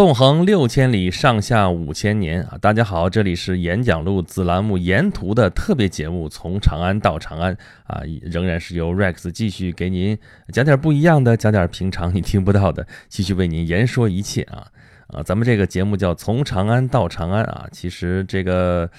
纵横六千里，上下五千年啊！大家好，这里是演讲录子栏目沿途的特别节目《从长安到长安》啊，仍然是由 Rex 继续给您讲点不一样的，讲点平常你听不到的，继续为您言说一切啊啊！咱们这个节目叫《从长安到长安》啊，其实这个。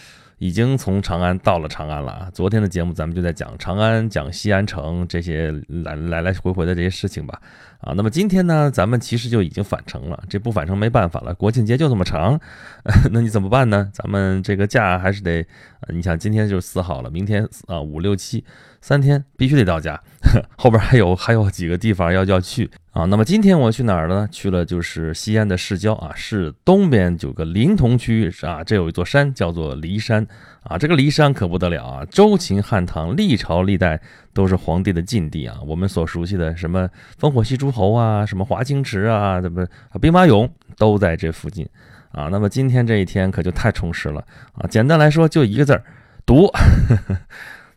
已经从长安到了长安了啊！昨天的节目咱们就在讲长安、讲西安城这些来来来回回的这些事情吧。啊，那么今天呢，咱们其实就已经返程了。这不返程没办法了，国庆节就这么长，那你怎么办呢？咱们这个假还是得，你想今天就是四号了，明天啊五六七三天必须得到家，后边还有还有几个地方要要去。啊，那么今天我去哪儿了呢？去了就是西安的市郊啊，市东边有个临潼区啊，这有一座山叫做骊山啊，这个骊山可不得了啊，周秦汉唐历朝历代都是皇帝的禁地啊，我们所熟悉的什么烽火戏诸侯啊，什么华清池啊，这不兵马俑都在这附近啊。那么今天这一天可就太充实了啊，简单来说就一个字儿，堵。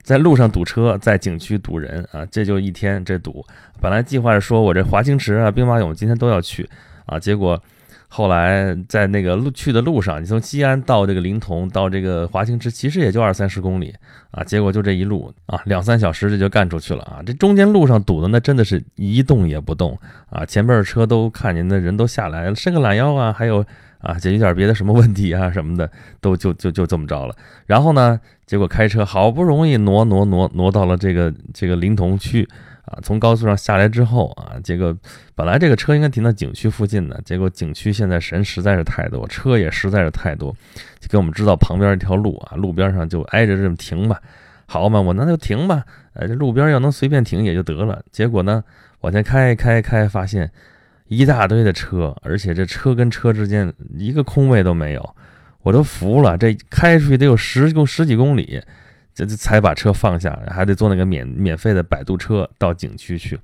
在路上堵车，在景区堵人啊，这就一天这堵。本来计划是说我这华清池啊、兵马俑今天都要去啊，结果后来在那个路去的路上，你从西安到这个临潼到这个华清池，其实也就二三十公里啊，结果就这一路啊，两三小时这就干出去了啊。这中间路上堵的那真的是一动也不动啊，前边的车都看见那人都下来伸个懒腰啊，还有。啊，解决点别的什么问题啊什么的，都就就就这么着了。然后呢，结果开车好不容易挪挪挪挪到了这个这个临潼区啊，从高速上下来之后啊，这个本来这个车应该停到景区附近的，结果景区现在人实在是太多，车也实在是太多，就给我们知道旁边一条路啊，路边上就挨着这么停吧。好嘛，我那就停吧。呃，这路边要能随便停也就得了。结果呢，往前开开开，发现。一大堆的车，而且这车跟车之间一个空位都没有，我都服了。这开出去得有十公十几公里，这这才把车放下，还得坐那个免免费的摆渡车到景区去，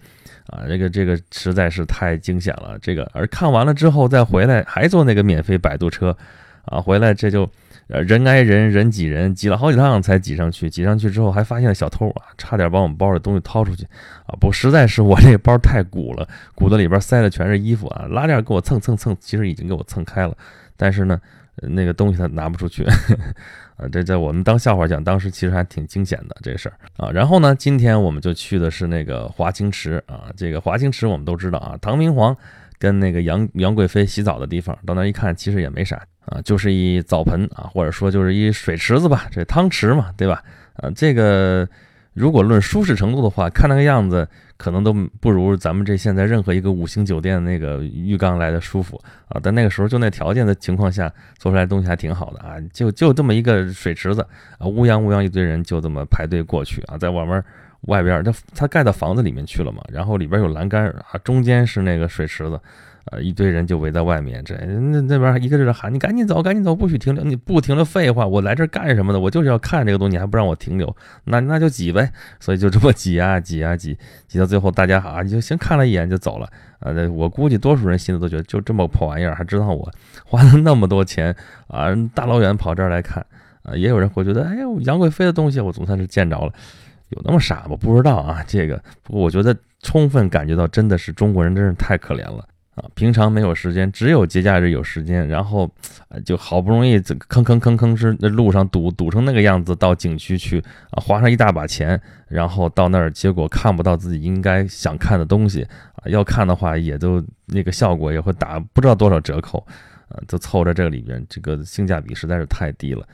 啊，这个这个实在是太惊险了。这个而看完了之后再回来，还坐那个免费摆渡车，啊，回来这就。呃，人挨人，人挤人，挤了好几趟才挤上去。挤上去之后，还发现了小偷啊，差点把我们包里东西掏出去啊！不，实在是我这包太鼓了，鼓的里边塞的全是衣服啊，拉链给我蹭蹭蹭，其实已经给我蹭开了，但是呢，那个东西他拿不出去 啊。这在我们当笑话讲，当时其实还挺惊险的这事儿啊。然后呢，今天我们就去的是那个华清池啊，这个华清池我们都知道啊，唐明皇跟那个杨杨贵妃洗澡的地方，到那一看，其实也没啥。啊，就是一澡盆啊，或者说就是一水池子吧，这汤池嘛，对吧？啊，这个如果论舒适程度的话，看那个样子，可能都不如咱们这现在任何一个五星酒店那个浴缸来的舒服啊。但那个时候就那条件的情况下，做出来东西还挺好的啊。就就这么一个水池子啊，乌泱乌泱一堆人就这么排队过去啊，在外面外边，它它盖到房子里面去了嘛，然后里边有栏杆啊，中间是那个水池子。呃，一堆人就围在外面，这那那边一个劲的喊：“你赶紧走，赶紧走，不许停留！你不停留，废话！我来这干什么的？我就是要看这个东西，还不让我停留？那那就挤呗！所以就这么挤啊挤啊挤，挤到最后，大家啊，你就先，看了一眼就走了。啊呃，我估计多数人心里都觉得，就这么破玩意儿，还知道我花了那么多钱啊，大老远跑这儿来看啊！也有人会觉得，哎呦，杨贵妃的东西我总算是见着了，有那么傻吗？不知道啊，这个不过我觉得充分感觉到，真的是中国人真是太可怜了。啊，平常没有时间，只有节假日有时间，然后，就好不容易这坑坑坑坑是那路上堵堵成那个样子，到景区去啊，花上一大把钱，然后到那儿，结果看不到自己应该想看的东西，要看的话也都那个效果也会打不知道多少折扣，啊，就凑着这里边，这个性价比实在是太低了。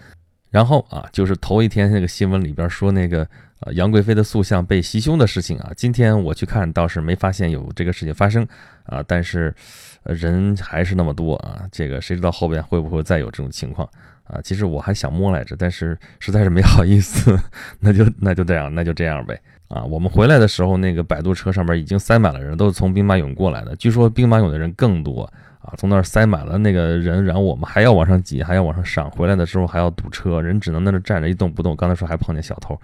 然后啊，就是头一天那个新闻里边说那个。啊，杨贵妃的塑像被袭胸的事情啊，今天我去看倒是没发现有这个事情发生啊，但是人还是那么多啊，这个谁知道后边会不会再有这种情况啊？其实我还想摸来着，但是实在是没好意思，那就那就这样，那就这样呗啊！我们回来的时候，那个摆渡车上面已经塞满了人，都是从兵马俑过来的，据说兵马俑的人更多啊，从那儿塞满了那个人，然后我们还要往上挤，还要往上上，回来的时候还要堵车，人只能在那站着一动不动。刚才说还碰见小偷。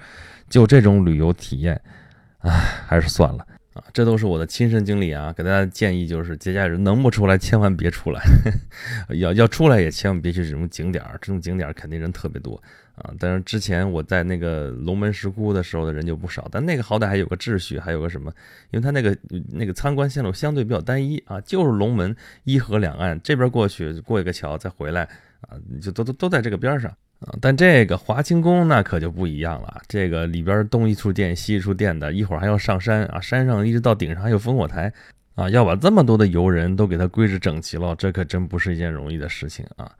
就这种旅游体验，唉，还是算了啊，这都是我的亲身经历啊！给大家建议就是，节假日能不出来，千万别出来；要要出来，也千万别去这种景点儿，这种景点儿肯定人特别多啊。但是之前我在那个龙门石窟的时候的人就不少，但那个好歹还有个秩序，还有个什么？因为它那个那个参观线路相对比较单一啊，就是龙门一河两岸，这边过去过一个桥再回来啊，就都都都在这个边上。啊，但这个华清宫那可就不一样了，这个里边东一处殿西一处殿的，一会儿还要上山啊，山上一直到顶上还有烽火台啊，要把这么多的游人都给他归置整齐了，这可真不是一件容易的事情啊。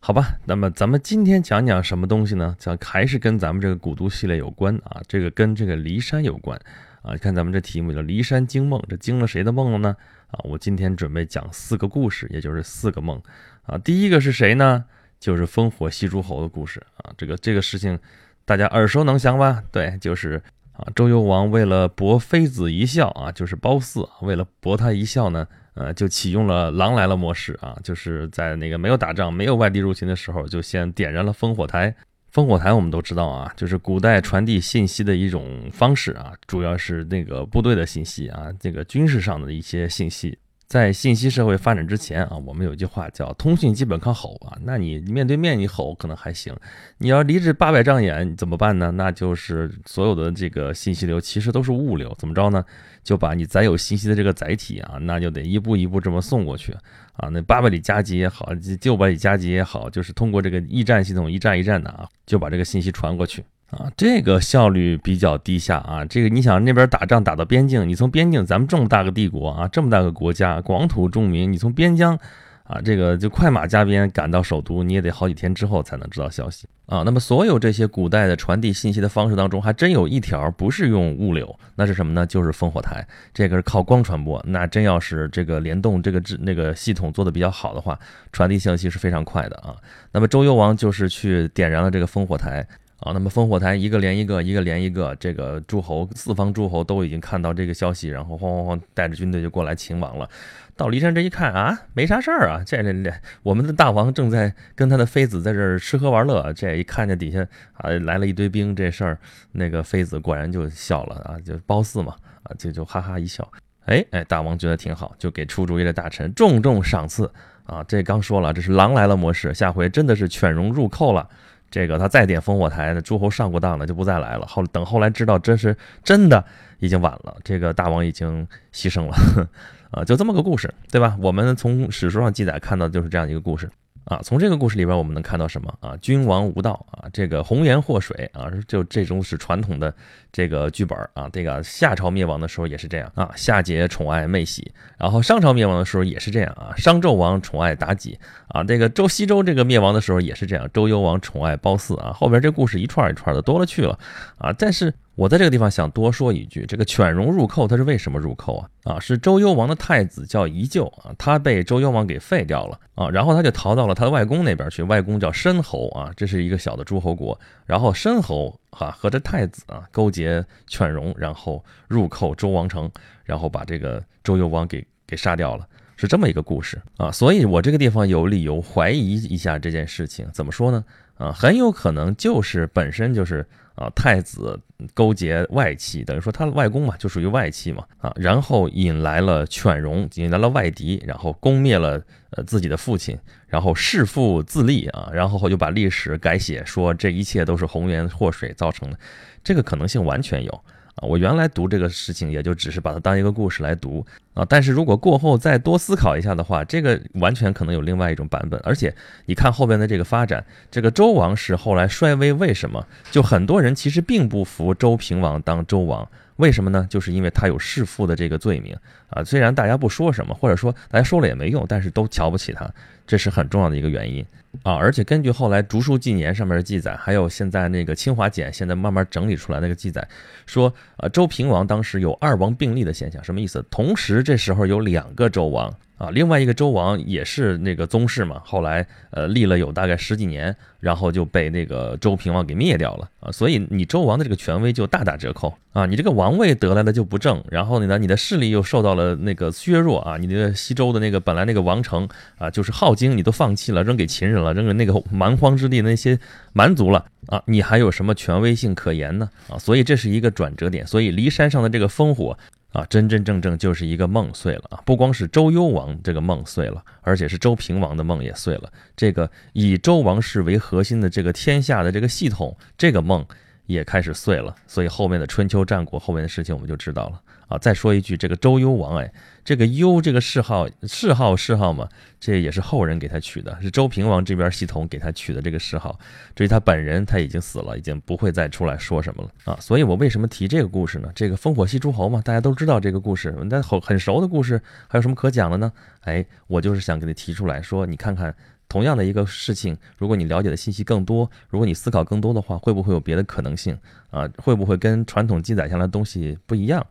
好吧，那么咱们今天讲讲什么东西呢？讲还是跟咱们这个古都系列有关啊，这个跟这个骊山有关啊。你看咱们这题目叫《骊山惊梦》，这惊了谁的梦了呢？啊，我今天准备讲四个故事，也就是四个梦啊。第一个是谁呢？就是烽火戏诸侯的故事啊，这个这个事情大家耳熟能详吧？对，就是啊，周幽王为了博妃子一笑啊，就是褒姒，为了博他一笑呢，呃，就启用了狼来了模式啊，就是在那个没有打仗、没有外地入侵的时候，就先点燃了烽火台。烽火台我们都知道啊，就是古代传递信息的一种方式啊，主要是那个部队的信息啊，这个军事上的一些信息。在信息社会发展之前啊，我们有句话叫“通讯基本靠吼”啊。那你面对面你吼可能还行，你要离这八百丈远怎么办呢？那就是所有的这个信息流其实都是物流，怎么着呢？就把你载有信息的这个载体啊，那就得一步一步这么送过去啊。那八百里加急也好，九百里加急也好，就是通过这个驿站系统一站一站的啊，就把这个信息传过去。啊，这个效率比较低下啊。这个你想那边打仗打到边境，你从边境，咱们这么大个帝国啊，这么大个国家，广土重民，你从边疆啊，这个就快马加鞭赶到首都，你也得好几天之后才能知道消息啊。那么所有这些古代的传递信息的方式当中，还真有一条不是用物流，那是什么呢？就是烽火台，这个是靠光传播。那真要是这个联动这个制那个系统做的比较好的话，传递信息是非常快的啊。那么周幽王就是去点燃了这个烽火台。啊，那么烽火台一个连一个，一个连一个，这个诸侯四方诸侯都已经看到这个消息，然后慌慌慌带着军队就过来擒王了。到骊山这一看啊，没啥事儿啊，这这这我们的大王正在跟他的妃子在这儿吃喝玩乐，这一看见底下啊来了一堆兵，这事儿那个妃子果然就笑了啊，就褒姒嘛啊，就就哈哈一笑。哎哎，大王觉得挺好，就给出主意的大臣重重赏赐啊。这刚说了，这是狼来了模式，下回真的是犬戎入寇了。这个他再点烽火台，那诸侯上过当了就不再来了。后等后来知道真是真的，已经晚了。这个大王已经牺牲了，啊，就这么个故事，对吧？我们从史书上记载看到就是这样一个故事。啊，从这个故事里边我们能看到什么啊？君王无道啊，这个红颜祸水啊，就这种是传统的这个剧本啊。这个夏朝灭亡的时候也是这样啊，夏桀宠爱妹喜，然后商朝灭亡的时候也是这样啊，商纣王宠爱妲己啊，这个周西周这个灭亡的时候也是这样，周幽王宠爱褒姒啊，后边这故事一串一串的多了去了啊，但是。我在这个地方想多说一句，这个犬戎入寇，它是为什么入寇啊？啊，是周幽王的太子叫宜臼啊，他被周幽王给废掉了啊，然后他就逃到了他的外公那边去，外公叫申侯啊，这是一个小的诸侯国，然后申侯啊和这太子啊勾结犬戎，然后入寇周王城，然后把这个周幽王给给杀掉了，是这么一个故事啊，所以我这个地方有理由怀疑一下这件事情，怎么说呢？啊，很有可能就是本身就是。啊，太子勾结外戚，等于说他的外公嘛，就属于外戚嘛。啊，然后引来了犬戎，引来了外敌，然后攻灭了呃自己的父亲，然后弑父自立啊，然后就把历史改写，说这一切都是红颜祸水造成的，这个可能性完全有。啊，我原来读这个事情，也就只是把它当一个故事来读啊。但是如果过后再多思考一下的话，这个完全可能有另外一种版本。而且你看后边的这个发展，这个周王室后来衰微，为什么？就很多人其实并不服周平王当周王，为什么呢？就是因为他有弑父的这个罪名啊。虽然大家不说什么，或者说大家说了也没用，但是都瞧不起他，这是很重要的一个原因。啊，而且根据后来《竹书纪年》上面的记载，还有现在那个《清华简》现在慢慢整理出来那个记载，说，呃，周平王当时有二王并立的现象，什么意思？同时这时候有两个周王。啊，另外一个周王也是那个宗室嘛，后来呃立了有大概十几年，然后就被那个周平王给灭掉了啊，所以你周王的这个权威就大打折扣啊，你这个王位得来的就不正，然后呢，你的势力又受到了那个削弱啊，你的西周的那个本来那个王城啊，就是镐京你都放弃了，扔给秦人了，扔给那个蛮荒之地那些蛮族了啊，你还有什么权威性可言呢啊？所以这是一个转折点，所以骊山上的这个烽火。啊，真真正正就是一个梦碎了啊！不光是周幽王这个梦碎了，而且是周平王的梦也碎了。这个以周王室为核心的这个天下的这个系统，这个梦也开始碎了。所以后面的春秋战国后面的事情我们就知道了。啊，再说一句，这个周幽王，哎，这个幽这个谥号，谥号谥号嘛，这也是后人给他取的，是周平王这边系统给他取的这个谥号。至于他本人，他已经死了，已经不会再出来说什么了啊。所以我为什么提这个故事呢？这个烽火戏诸侯嘛，大家都知道这个故事，但很很熟的故事，还有什么可讲的呢？哎，我就是想给你提出来说，你看看同样的一个事情，如果你了解的信息更多，如果你思考更多的话，会不会有别的可能性啊？会不会跟传统记载下来的东西不一样？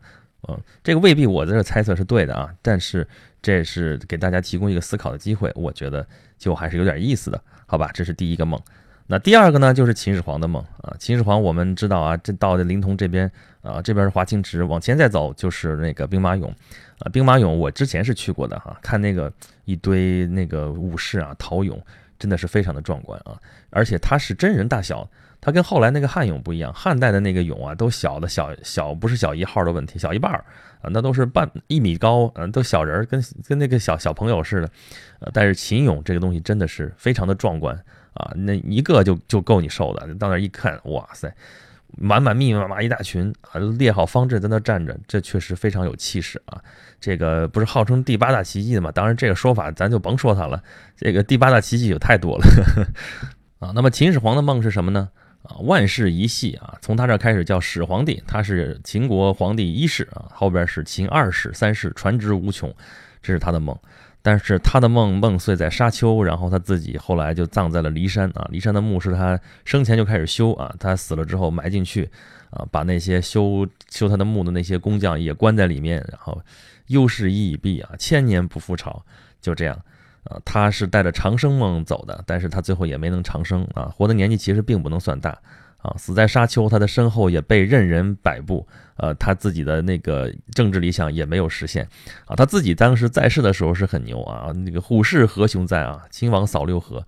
嗯，这个未必我在这猜测是对的啊，但是这是给大家提供一个思考的机会，我觉得就还是有点意思的，好吧？这是第一个梦。那第二个呢，就是秦始皇的梦啊。秦始皇我们知道啊，这到的临潼这边啊，这边是华清池，往前再走就是那个兵马俑啊。兵马俑我之前是去过的哈，看那个一堆那个武士啊陶俑，真的是非常的壮观啊，而且它是真人大小。它跟后来那个汉俑不一样，汉代的那个俑啊，都小的小小，不是小一号的问题，小一半儿啊，那都是半一米高，嗯，都小人儿，跟跟那个小小朋友似的。呃，但是秦俑这个东西真的是非常的壮观啊，那一个就就够你受的。到那儿一看，哇塞，满满密密麻麻一大群啊，列好方阵在那站着，这确实非常有气势啊。这个不是号称第八大奇迹的吗？当然这个说法咱就甭说它了，这个第八大奇迹有太多了 啊。那么秦始皇的梦是什么呢？啊，万世一系啊，从他这开始叫始皇帝，他是秦国皇帝一世啊，后边是秦二世、三世，传之无穷，这是他的梦。但是他的梦梦碎在沙丘，然后他自己后来就葬在了骊山啊。骊山的墓是他生前就开始修啊，他死了之后埋进去啊，把那些修修他的墓的那些工匠也关在里面，然后忧世已毕啊，千年不复朝，就这样。啊，他是带着长生梦走的，但是他最后也没能长生啊，活的年纪其实并不能算大啊，死在沙丘，他的身后也被任人摆布，呃，他自己的那个政治理想也没有实现啊，他自己当时在世的时候是很牛啊，那个虎视何雄哉啊，秦王扫六合。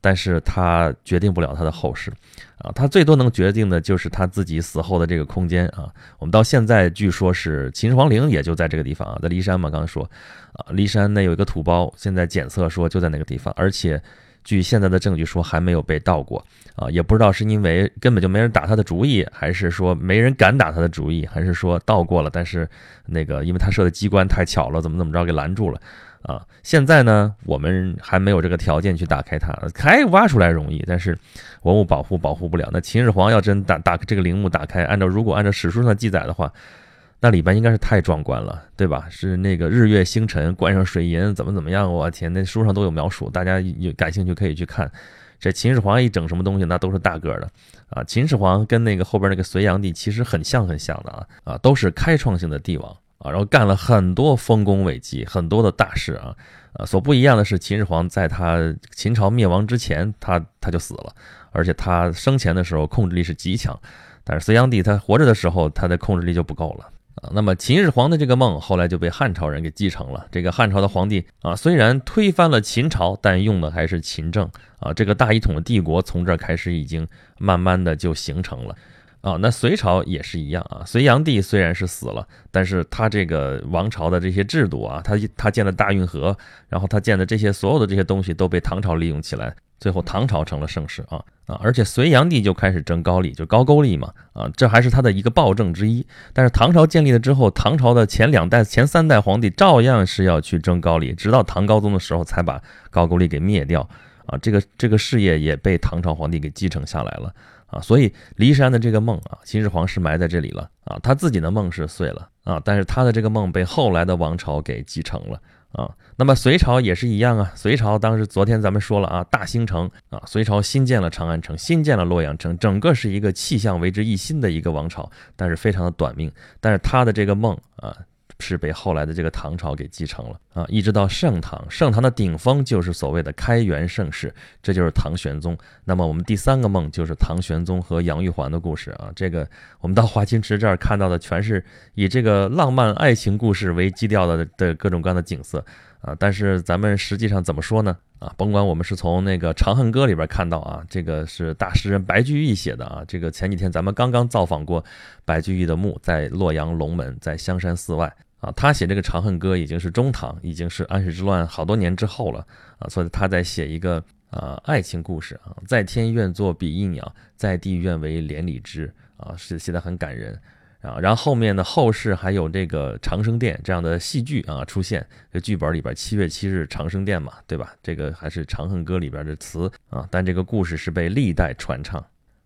但是他决定不了他的后事，啊，他最多能决定的就是他自己死后的这个空间啊。我们到现在据说是秦始皇陵也就在这个地方啊，在骊山嘛。刚才说，啊，骊山那有一个土包，现在检测说就在那个地方，而且据现在的证据说还没有被盗过啊，也不知道是因为根本就没人打他的主意，还是说没人敢打他的主意，还是说盗过了，但是那个因为他设的机关太巧了，怎么怎么着给拦住了。啊，现在呢，我们还没有这个条件去打开它，开挖出来容易，但是文物保护保护不了。那秦始皇要真打打这个陵墓打开，按照如果按照史书上记载的话，那里边应该是太壮观了，对吧？是那个日月星辰，灌上水银，怎么怎么样？我天，那书上都有描述，大家有感兴趣可以去看。这秦始皇一整什么东西，那都是大个的啊。秦始皇跟那个后边那个隋炀帝其实很像很像的啊啊，都是开创性的帝王。啊，然后干了很多丰功伟绩，很多的大事啊，呃，所不一样的是，秦始皇在他秦朝灭亡之前，他他就死了，而且他生前的时候控制力是极强，但是隋炀帝他活着的时候，他的控制力就不够了啊。那么秦始皇的这个梦后来就被汉朝人给继承了，这个汉朝的皇帝啊，虽然推翻了秦朝，但用的还是秦政啊，这个大一统的帝国从这儿开始已经慢慢的就形成了。啊，那隋朝也是一样啊。隋炀帝虽然是死了，但是他这个王朝的这些制度啊，他他建的大运河，然后他建的这些所有的这些东西都被唐朝利用起来，最后唐朝成了盛世啊啊！而且隋炀帝就开始征高丽，就高句丽嘛啊，这还是他的一个暴政之一。但是唐朝建立了之后，唐朝的前两代、前三代皇帝照样是要去征高丽，直到唐高宗的时候才把高句丽给灭掉啊。这个这个事业也被唐朝皇帝给继承下来了。啊，所以骊山的这个梦啊，秦始皇是埋在这里了啊，他自己的梦是碎了啊，但是他的这个梦被后来的王朝给继承了啊。那么隋朝也是一样啊，隋朝当时昨天咱们说了啊，大兴城啊，隋朝新建了长安城，新建了洛阳城，整个是一个气象为之一新的一个王朝，但是非常的短命，但是他的这个梦啊。是被后来的这个唐朝给继承了啊，一直到盛唐，盛唐的顶峰就是所谓的开元盛世，这就是唐玄宗。那么我们第三个梦就是唐玄宗和杨玉环的故事啊，这个我们到华清池这儿看到的全是以这个浪漫爱情故事为基调的的各种各样的景色啊，但是咱们实际上怎么说呢？啊，甭管我们是从那个《长恨歌》里边看到啊，这个是大诗人白居易写的啊。这个前几天咱们刚刚造访过白居易的墓，在洛阳龙门，在香山寺外啊。他写这个《长恨歌》已经是中唐，已经是安史之乱好多年之后了啊。所以他在写一个啊爱情故事啊，在天愿作比翼鸟，在地愿为连理枝啊，是写的很感人。啊，然后后面呢，后世还有这个长生殿这样的戏剧啊出现，这剧本里边七月七日长生殿嘛，对吧？这个还是《长恨歌》里边的词啊，但这个故事是被历代传唱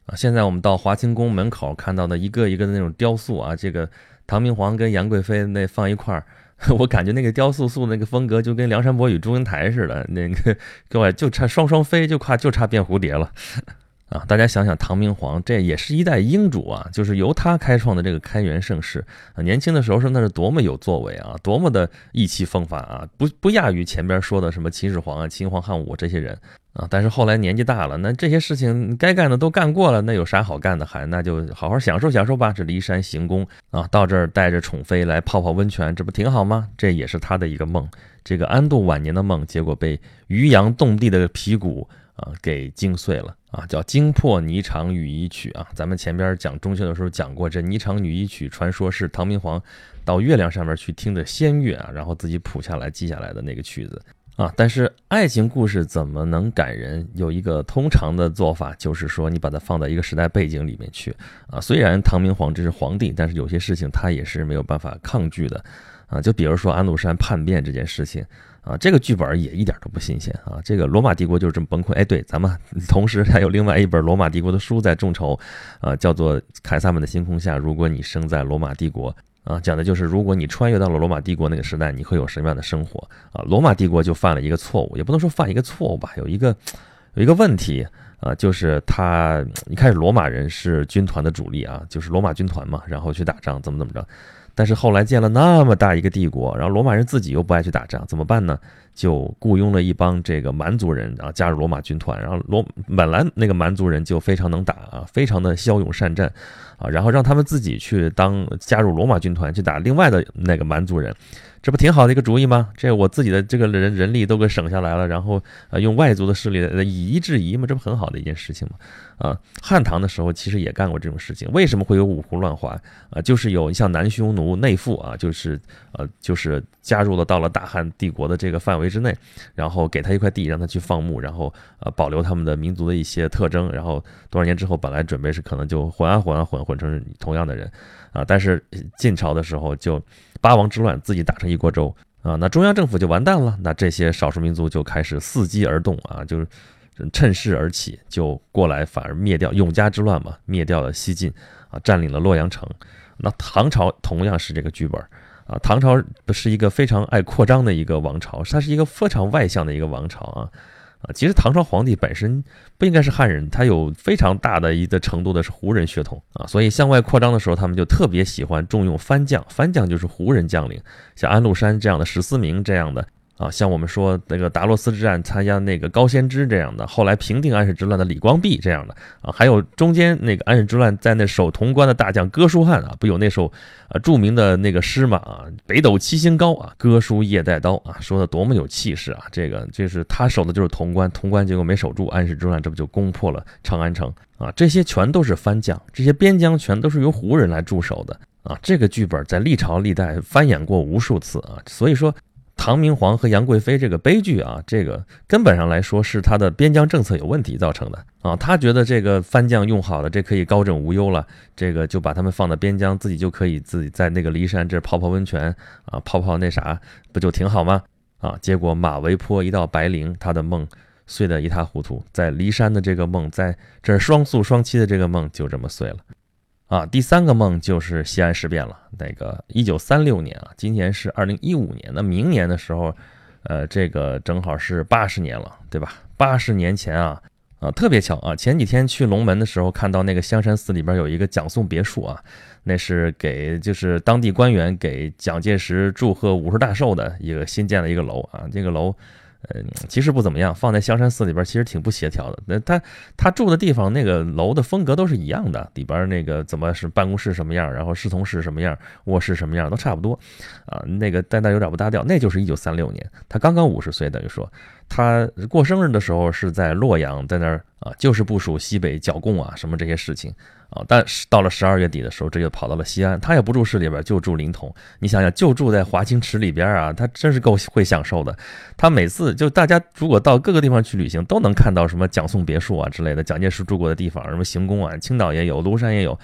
啊。现在我们到华清宫门口看到的一个一个的那种雕塑啊，这个唐明皇跟杨贵妃那放一块儿，我感觉那个雕塑塑那个风格就跟梁山伯与祝英台似的，那个各位就差双双飞，就快就差变蝴蝶了。啊，大家想想，唐明皇这也是一代英主啊，就是由他开创的这个开元盛世啊。年轻的时候是那是多么有作为啊，多么的意气风发啊，不不亚于前边说的什么秦始皇啊、秦皇汉武这些人啊。但是后来年纪大了，那这些事情该干的都干过了，那有啥好干的还？那就好好享受享受吧。这骊山行宫啊，到这儿带着宠妃来泡泡温泉，这不挺好吗？这也是他的一个梦，这个安度晚年的梦，结果被渔阳动地的皮鼓啊给惊碎了。啊，叫《惊破霓裳羽衣曲》啊，咱们前边讲中秋的时候讲过，这《霓裳羽衣曲》传说是唐明皇到月亮上面去听的仙乐啊，然后自己谱下来记下来的那个曲子啊。但是爱情故事怎么能感人？有一个通常的做法，就是说你把它放在一个时代背景里面去啊。虽然唐明皇这是皇帝，但是有些事情他也是没有办法抗拒的啊。就比如说安禄山叛变这件事情。啊，这个剧本也一点都不新鲜啊！这个罗马帝国就是这么崩溃。哎，对，咱们 同时还有另外一本罗马帝国的书在众筹，啊，叫做《凯撒们的星空下》。如果你生在罗马帝国，啊，讲的就是如果你穿越到了罗马帝国那个时代，你会有什么样的生活？啊，罗马帝国就犯了一个错误，也不能说犯一个错误吧，有一个有一个问题啊，就是他一开始罗马人是军团的主力啊，就是罗马军团嘛，然后去打仗，怎么怎么着。但是后来建了那么大一个帝国，然后罗马人自己又不爱去打仗，怎么办呢？就雇佣了一帮这个蛮族人啊，加入罗马军团。然后罗本来那个蛮族人就非常能打啊，非常的骁勇善战啊，然后让他们自己去当加入罗马军团去打另外的那个蛮族人。这不挺好的一个主意吗？这我自己的这个人人力都给省下来了，然后呃用外族的势力以夷制夷嘛，这不很好的一件事情吗？啊，汉唐的时候其实也干过这种事情。为什么会有五胡乱华啊？就是有像南匈奴内附啊，就是呃就是加入了到了大汉帝国的这个范围围之内，然后给他一块地让他去放牧，然后呃保留他们的民族的一些特征，然后多少年之后本来准备是可能就混啊混啊混混成同样的人啊，但是晋朝的时候就。八王之乱，自己打成一锅粥啊，那中央政府就完蛋了。那这些少数民族就开始伺机而动啊，就是趁势而起，就过来反而灭掉永嘉之乱嘛，灭掉了西晋啊，占领了洛阳城。那唐朝同样是这个剧本啊，唐朝是一个非常爱扩张的一个王朝，它是一个非常外向的一个王朝啊。啊，其实唐朝皇帝本身不应该是汉人，他有非常大的一个程度的是胡人血统啊，所以向外扩张的时候，他们就特别喜欢重用番将，番将就是胡人将领，像安禄山这样的、史思明这样的。啊，像我们说那个达洛斯之战参加那个高仙芝这样的，后来平定安史之乱的李光弼这样的啊，还有中间那个安史之乱在那守潼关的大将哥舒翰啊，不有那首啊著名的那个诗嘛啊，北斗七星高啊，哥舒夜带刀啊，说的多么有气势啊！这个就是他守的就是潼关，潼关结果没守住，安史之乱这不就攻破了长安城啊？这些全都是番将，这些边疆全都是由胡人来驻守的啊！这个剧本在历朝历代翻演过无数次啊，所以说。唐明皇和杨贵妃这个悲剧啊，这个根本上来说是他的边疆政策有问题造成的啊。他觉得这个番将用好了，这可以高枕无忧了，这个就把他们放到边疆，自己就可以自己在那个骊山这泡泡温泉啊，泡泡那啥，不就挺好吗？啊，结果马嵬坡一到白陵，他的梦碎得一塌糊涂，在骊山的这个梦，在这双宿双栖的这个梦就这么碎了。啊，第三个梦就是西安事变了。那个一九三六年啊，今年是二零一五年，那明年的时候，呃，这个正好是八十年了，对吧？八十年前啊，啊，特别巧啊，前几天去龙门的时候，看到那个香山寺里边有一个蒋宋别墅啊，那是给就是当地官员给蒋介石祝贺五十大寿的一个新建的一个楼啊，这个楼。呃，其实不怎么样，放在香山寺里边其实挺不协调的。那他他住的地方那个楼的风格都是一样的，里边那个怎么是办公室什么样，然后侍从室什么样，卧室什么样都差不多，啊，那个但那有点不搭调。那就是一九三六年，他刚刚五十岁，等于说他过生日的时候是在洛阳，在那儿啊，就是部署西北剿共啊什么这些事情。啊，但是到了十二月底的时候，这就跑到了西安。他也不住市里边，就住临潼。你想想，就住在华清池里边啊，他真是够会享受的。他每次就大家如果到各个地方去旅行，都能看到什么蒋宋别墅啊之类的，蒋介石住过的地方，什么行宫啊，青岛也有，庐山也有，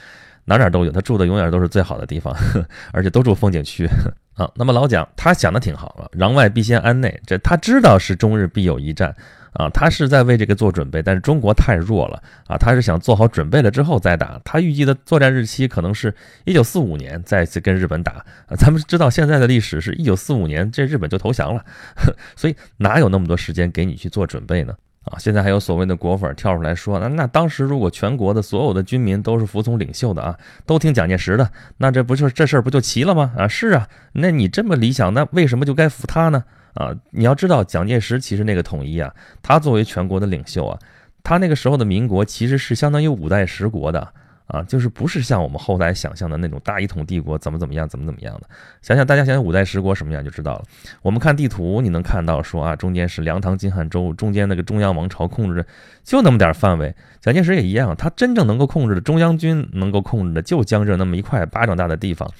哪哪都有。他住的永远都是最好的地方，而且都住风景区 啊。那么老蒋他想的挺好了，攘外必先安内，这他知道是中日必有一战。啊，他是在为这个做准备，但是中国太弱了啊，他是想做好准备了之后再打。他预计的作战日期可能是一九四五年再次跟日本打。咱们知道现在的历史是一九四五年这日本就投降了，所以哪有那么多时间给你去做准备呢？啊，现在还有所谓的国粉跳出来说，那那当时如果全国的所有的军民都是服从领袖的啊，都听蒋介石的，那这不就这事儿不就齐了吗？啊，是啊，那你这么理想，那为什么就该服他呢？啊，你要知道，蒋介石其实那个统一啊，他作为全国的领袖啊，他那个时候的民国其实是相当于五代十国的。啊，就是不是像我们后来想象的那种大一统帝国怎么怎么样，怎么怎么样的？想想大家想想五代十国什么样就知道了。我们看地图，你能看到说啊，中间是梁唐金汉周，中间那个中央王朝控制着就那么点范围。蒋介石也一样，他真正能够控制的中央军能够控制的就江浙那么一块巴掌大的地方，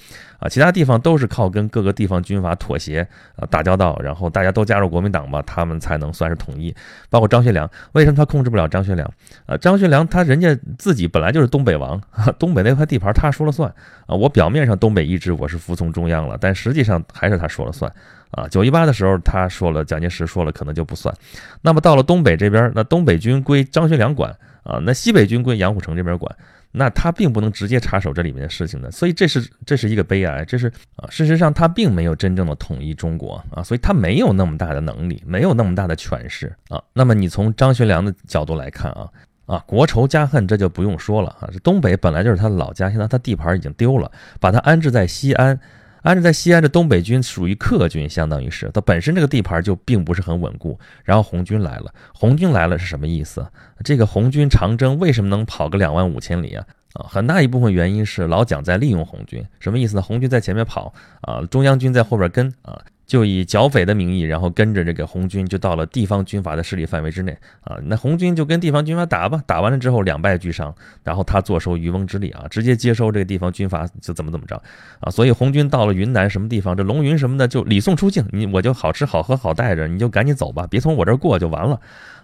啊，其他地方都是靠跟各个地方军阀妥协啊打交道，然后大家都加入国民党吧，他们才能算是统一。包括张学良，为什么他控制不了张学良？啊，张学良他人家自己本来就是东北王。东北那块地盘他说了算啊！我表面上东北一支我是服从中央了，但实际上还是他说了算啊！九一八的时候他说了，蒋介石说了可能就不算。那么到了东北这边，那东北军归张学良管啊，那西北军归杨虎城这边管，那他并不能直接插手这里面的事情的，所以这是这是一个悲哀，这是啊，事实上他并没有真正的统一中国啊，所以他没有那么大的能力，没有那么大的权势啊。那么你从张学良的角度来看啊。啊，国仇家恨这就不用说了啊！这东北本来就是他的老家，现在他地盘已经丢了，把他安置在西安，安置在西安，的东北军属于客军，相当于是它本身这个地盘就并不是很稳固。然后红军来了，红军来了是什么意思？这个红军长征为什么能跑个两万五千里啊？啊，很大一部分原因是老蒋在利用红军，什么意思呢？红军在前面跑啊，中央军在后边跟啊。就以剿匪的名义，然后跟着这个红军就到了地方军阀的势力范围之内啊。那红军就跟地方军阀打吧，打完了之后两败俱伤，然后他坐收渔翁之利啊，直接接收这个地方军阀就怎么怎么着啊。所以红军到了云南什么地方，这龙云什么的就礼送出境，你我就好吃好喝好带着，你就赶紧走吧，别从我这儿过就完了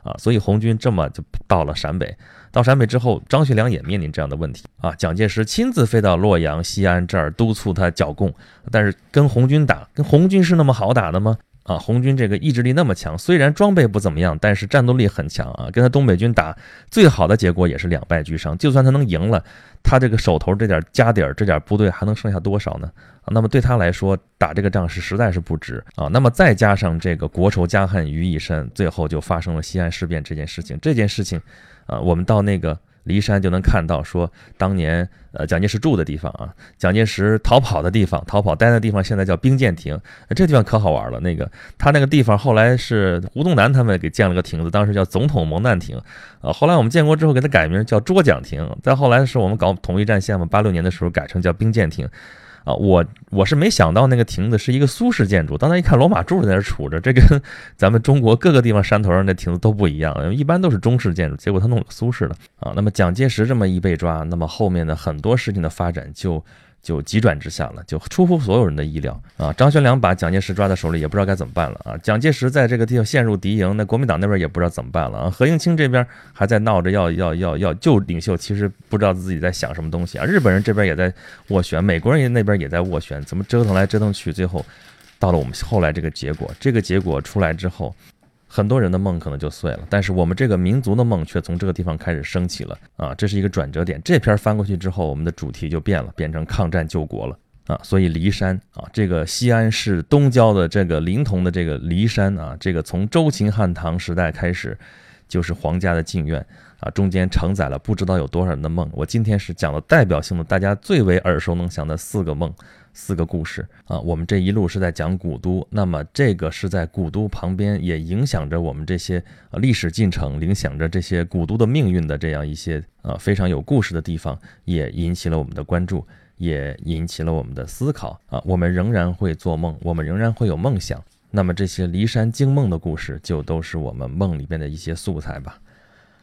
啊。所以红军这么就到了陕北。到陕北之后，张学良也面临这样的问题啊。蒋介石亲自飞到洛阳、西安这儿督促他剿共，但是跟红军打，跟红军是那么好打的吗？啊，红军这个意志力那么强，虽然装备不怎么样，但是战斗力很强啊。跟他东北军打，最好的结果也是两败俱伤。就算他能赢了，他这个手头这点家底儿、这点部队还能剩下多少呢？啊，那么对他来说，打这个仗是实在是不值啊。那么再加上这个国仇家恨于一身，最后就发生了西安事变这件事情。这件事情。啊，我们到那个骊山就能看到，说当年呃蒋介石住的地方啊，蒋介石逃跑的地方，逃跑待的地方，现在叫兵舰亭。这地方可好玩了，那个他那个地方后来是胡宗南他们给建了个亭子，当时叫总统蒙难亭。啊，后来我们建国之后给他改名叫捉蒋亭。再后来是我们搞统一战线嘛，八六年的时候改成叫兵舰亭。啊，我我是没想到那个亭子是一个苏式建筑，当时一看罗马柱在那杵着，这跟咱们中国各个地方山头上的亭子都不一样，一般都是中式建筑，结果他弄了苏式的啊。那么蒋介石这么一被抓，那么后面的很多事情的发展就。就急转直下了，就出乎所有人的意料啊！张学良把蒋介石抓在手里，也不知道该怎么办了啊！蒋介石在这个地方陷入敌营，那国民党那边也不知道怎么办了啊！何应钦这边还在闹着要要要要救领袖，其实不知道自己在想什么东西啊！日本人这边也在斡旋，美国人那边也在斡旋，怎么折腾来折腾去，最后到了我们后来这个结果。这个结果出来之后。很多人的梦可能就碎了，但是我们这个民族的梦却从这个地方开始升起了啊！这是一个转折点。这篇翻过去之后，我们的主题就变了，变成抗战救国了啊！所以骊山啊，这个西安市东郊的这个临潼的这个骊山啊，这个从周秦汉唐时代开始，就是皇家的禁苑啊，中间承载了不知道有多少人的梦。我今天是讲了代表性的，大家最为耳熟能详的四个梦。四个故事啊，我们这一路是在讲古都，那么这个是在古都旁边，也影响着我们这些历史进程，影响着这些古都的命运的这样一些啊非常有故事的地方，也引起了我们的关注，也引起了我们的思考啊。我们仍然会做梦，我们仍然会有梦想，那么这些骊山惊梦的故事，就都是我们梦里边的一些素材吧。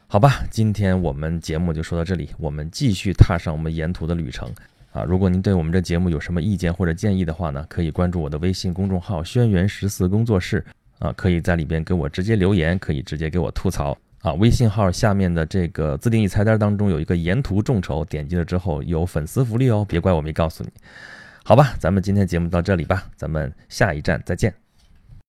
好吧，今天我们节目就说到这里，我们继续踏上我们沿途的旅程。啊，如果您对我们这节目有什么意见或者建议的话呢，可以关注我的微信公众号“轩辕十四工作室”，啊，可以在里边给我直接留言，可以直接给我吐槽。啊，微信号下面的这个自定义菜单当中有一个沿途众筹，点击了之后有粉丝福利哦，别怪我没告诉你。好吧，咱们今天节目到这里吧，咱们下一站再见。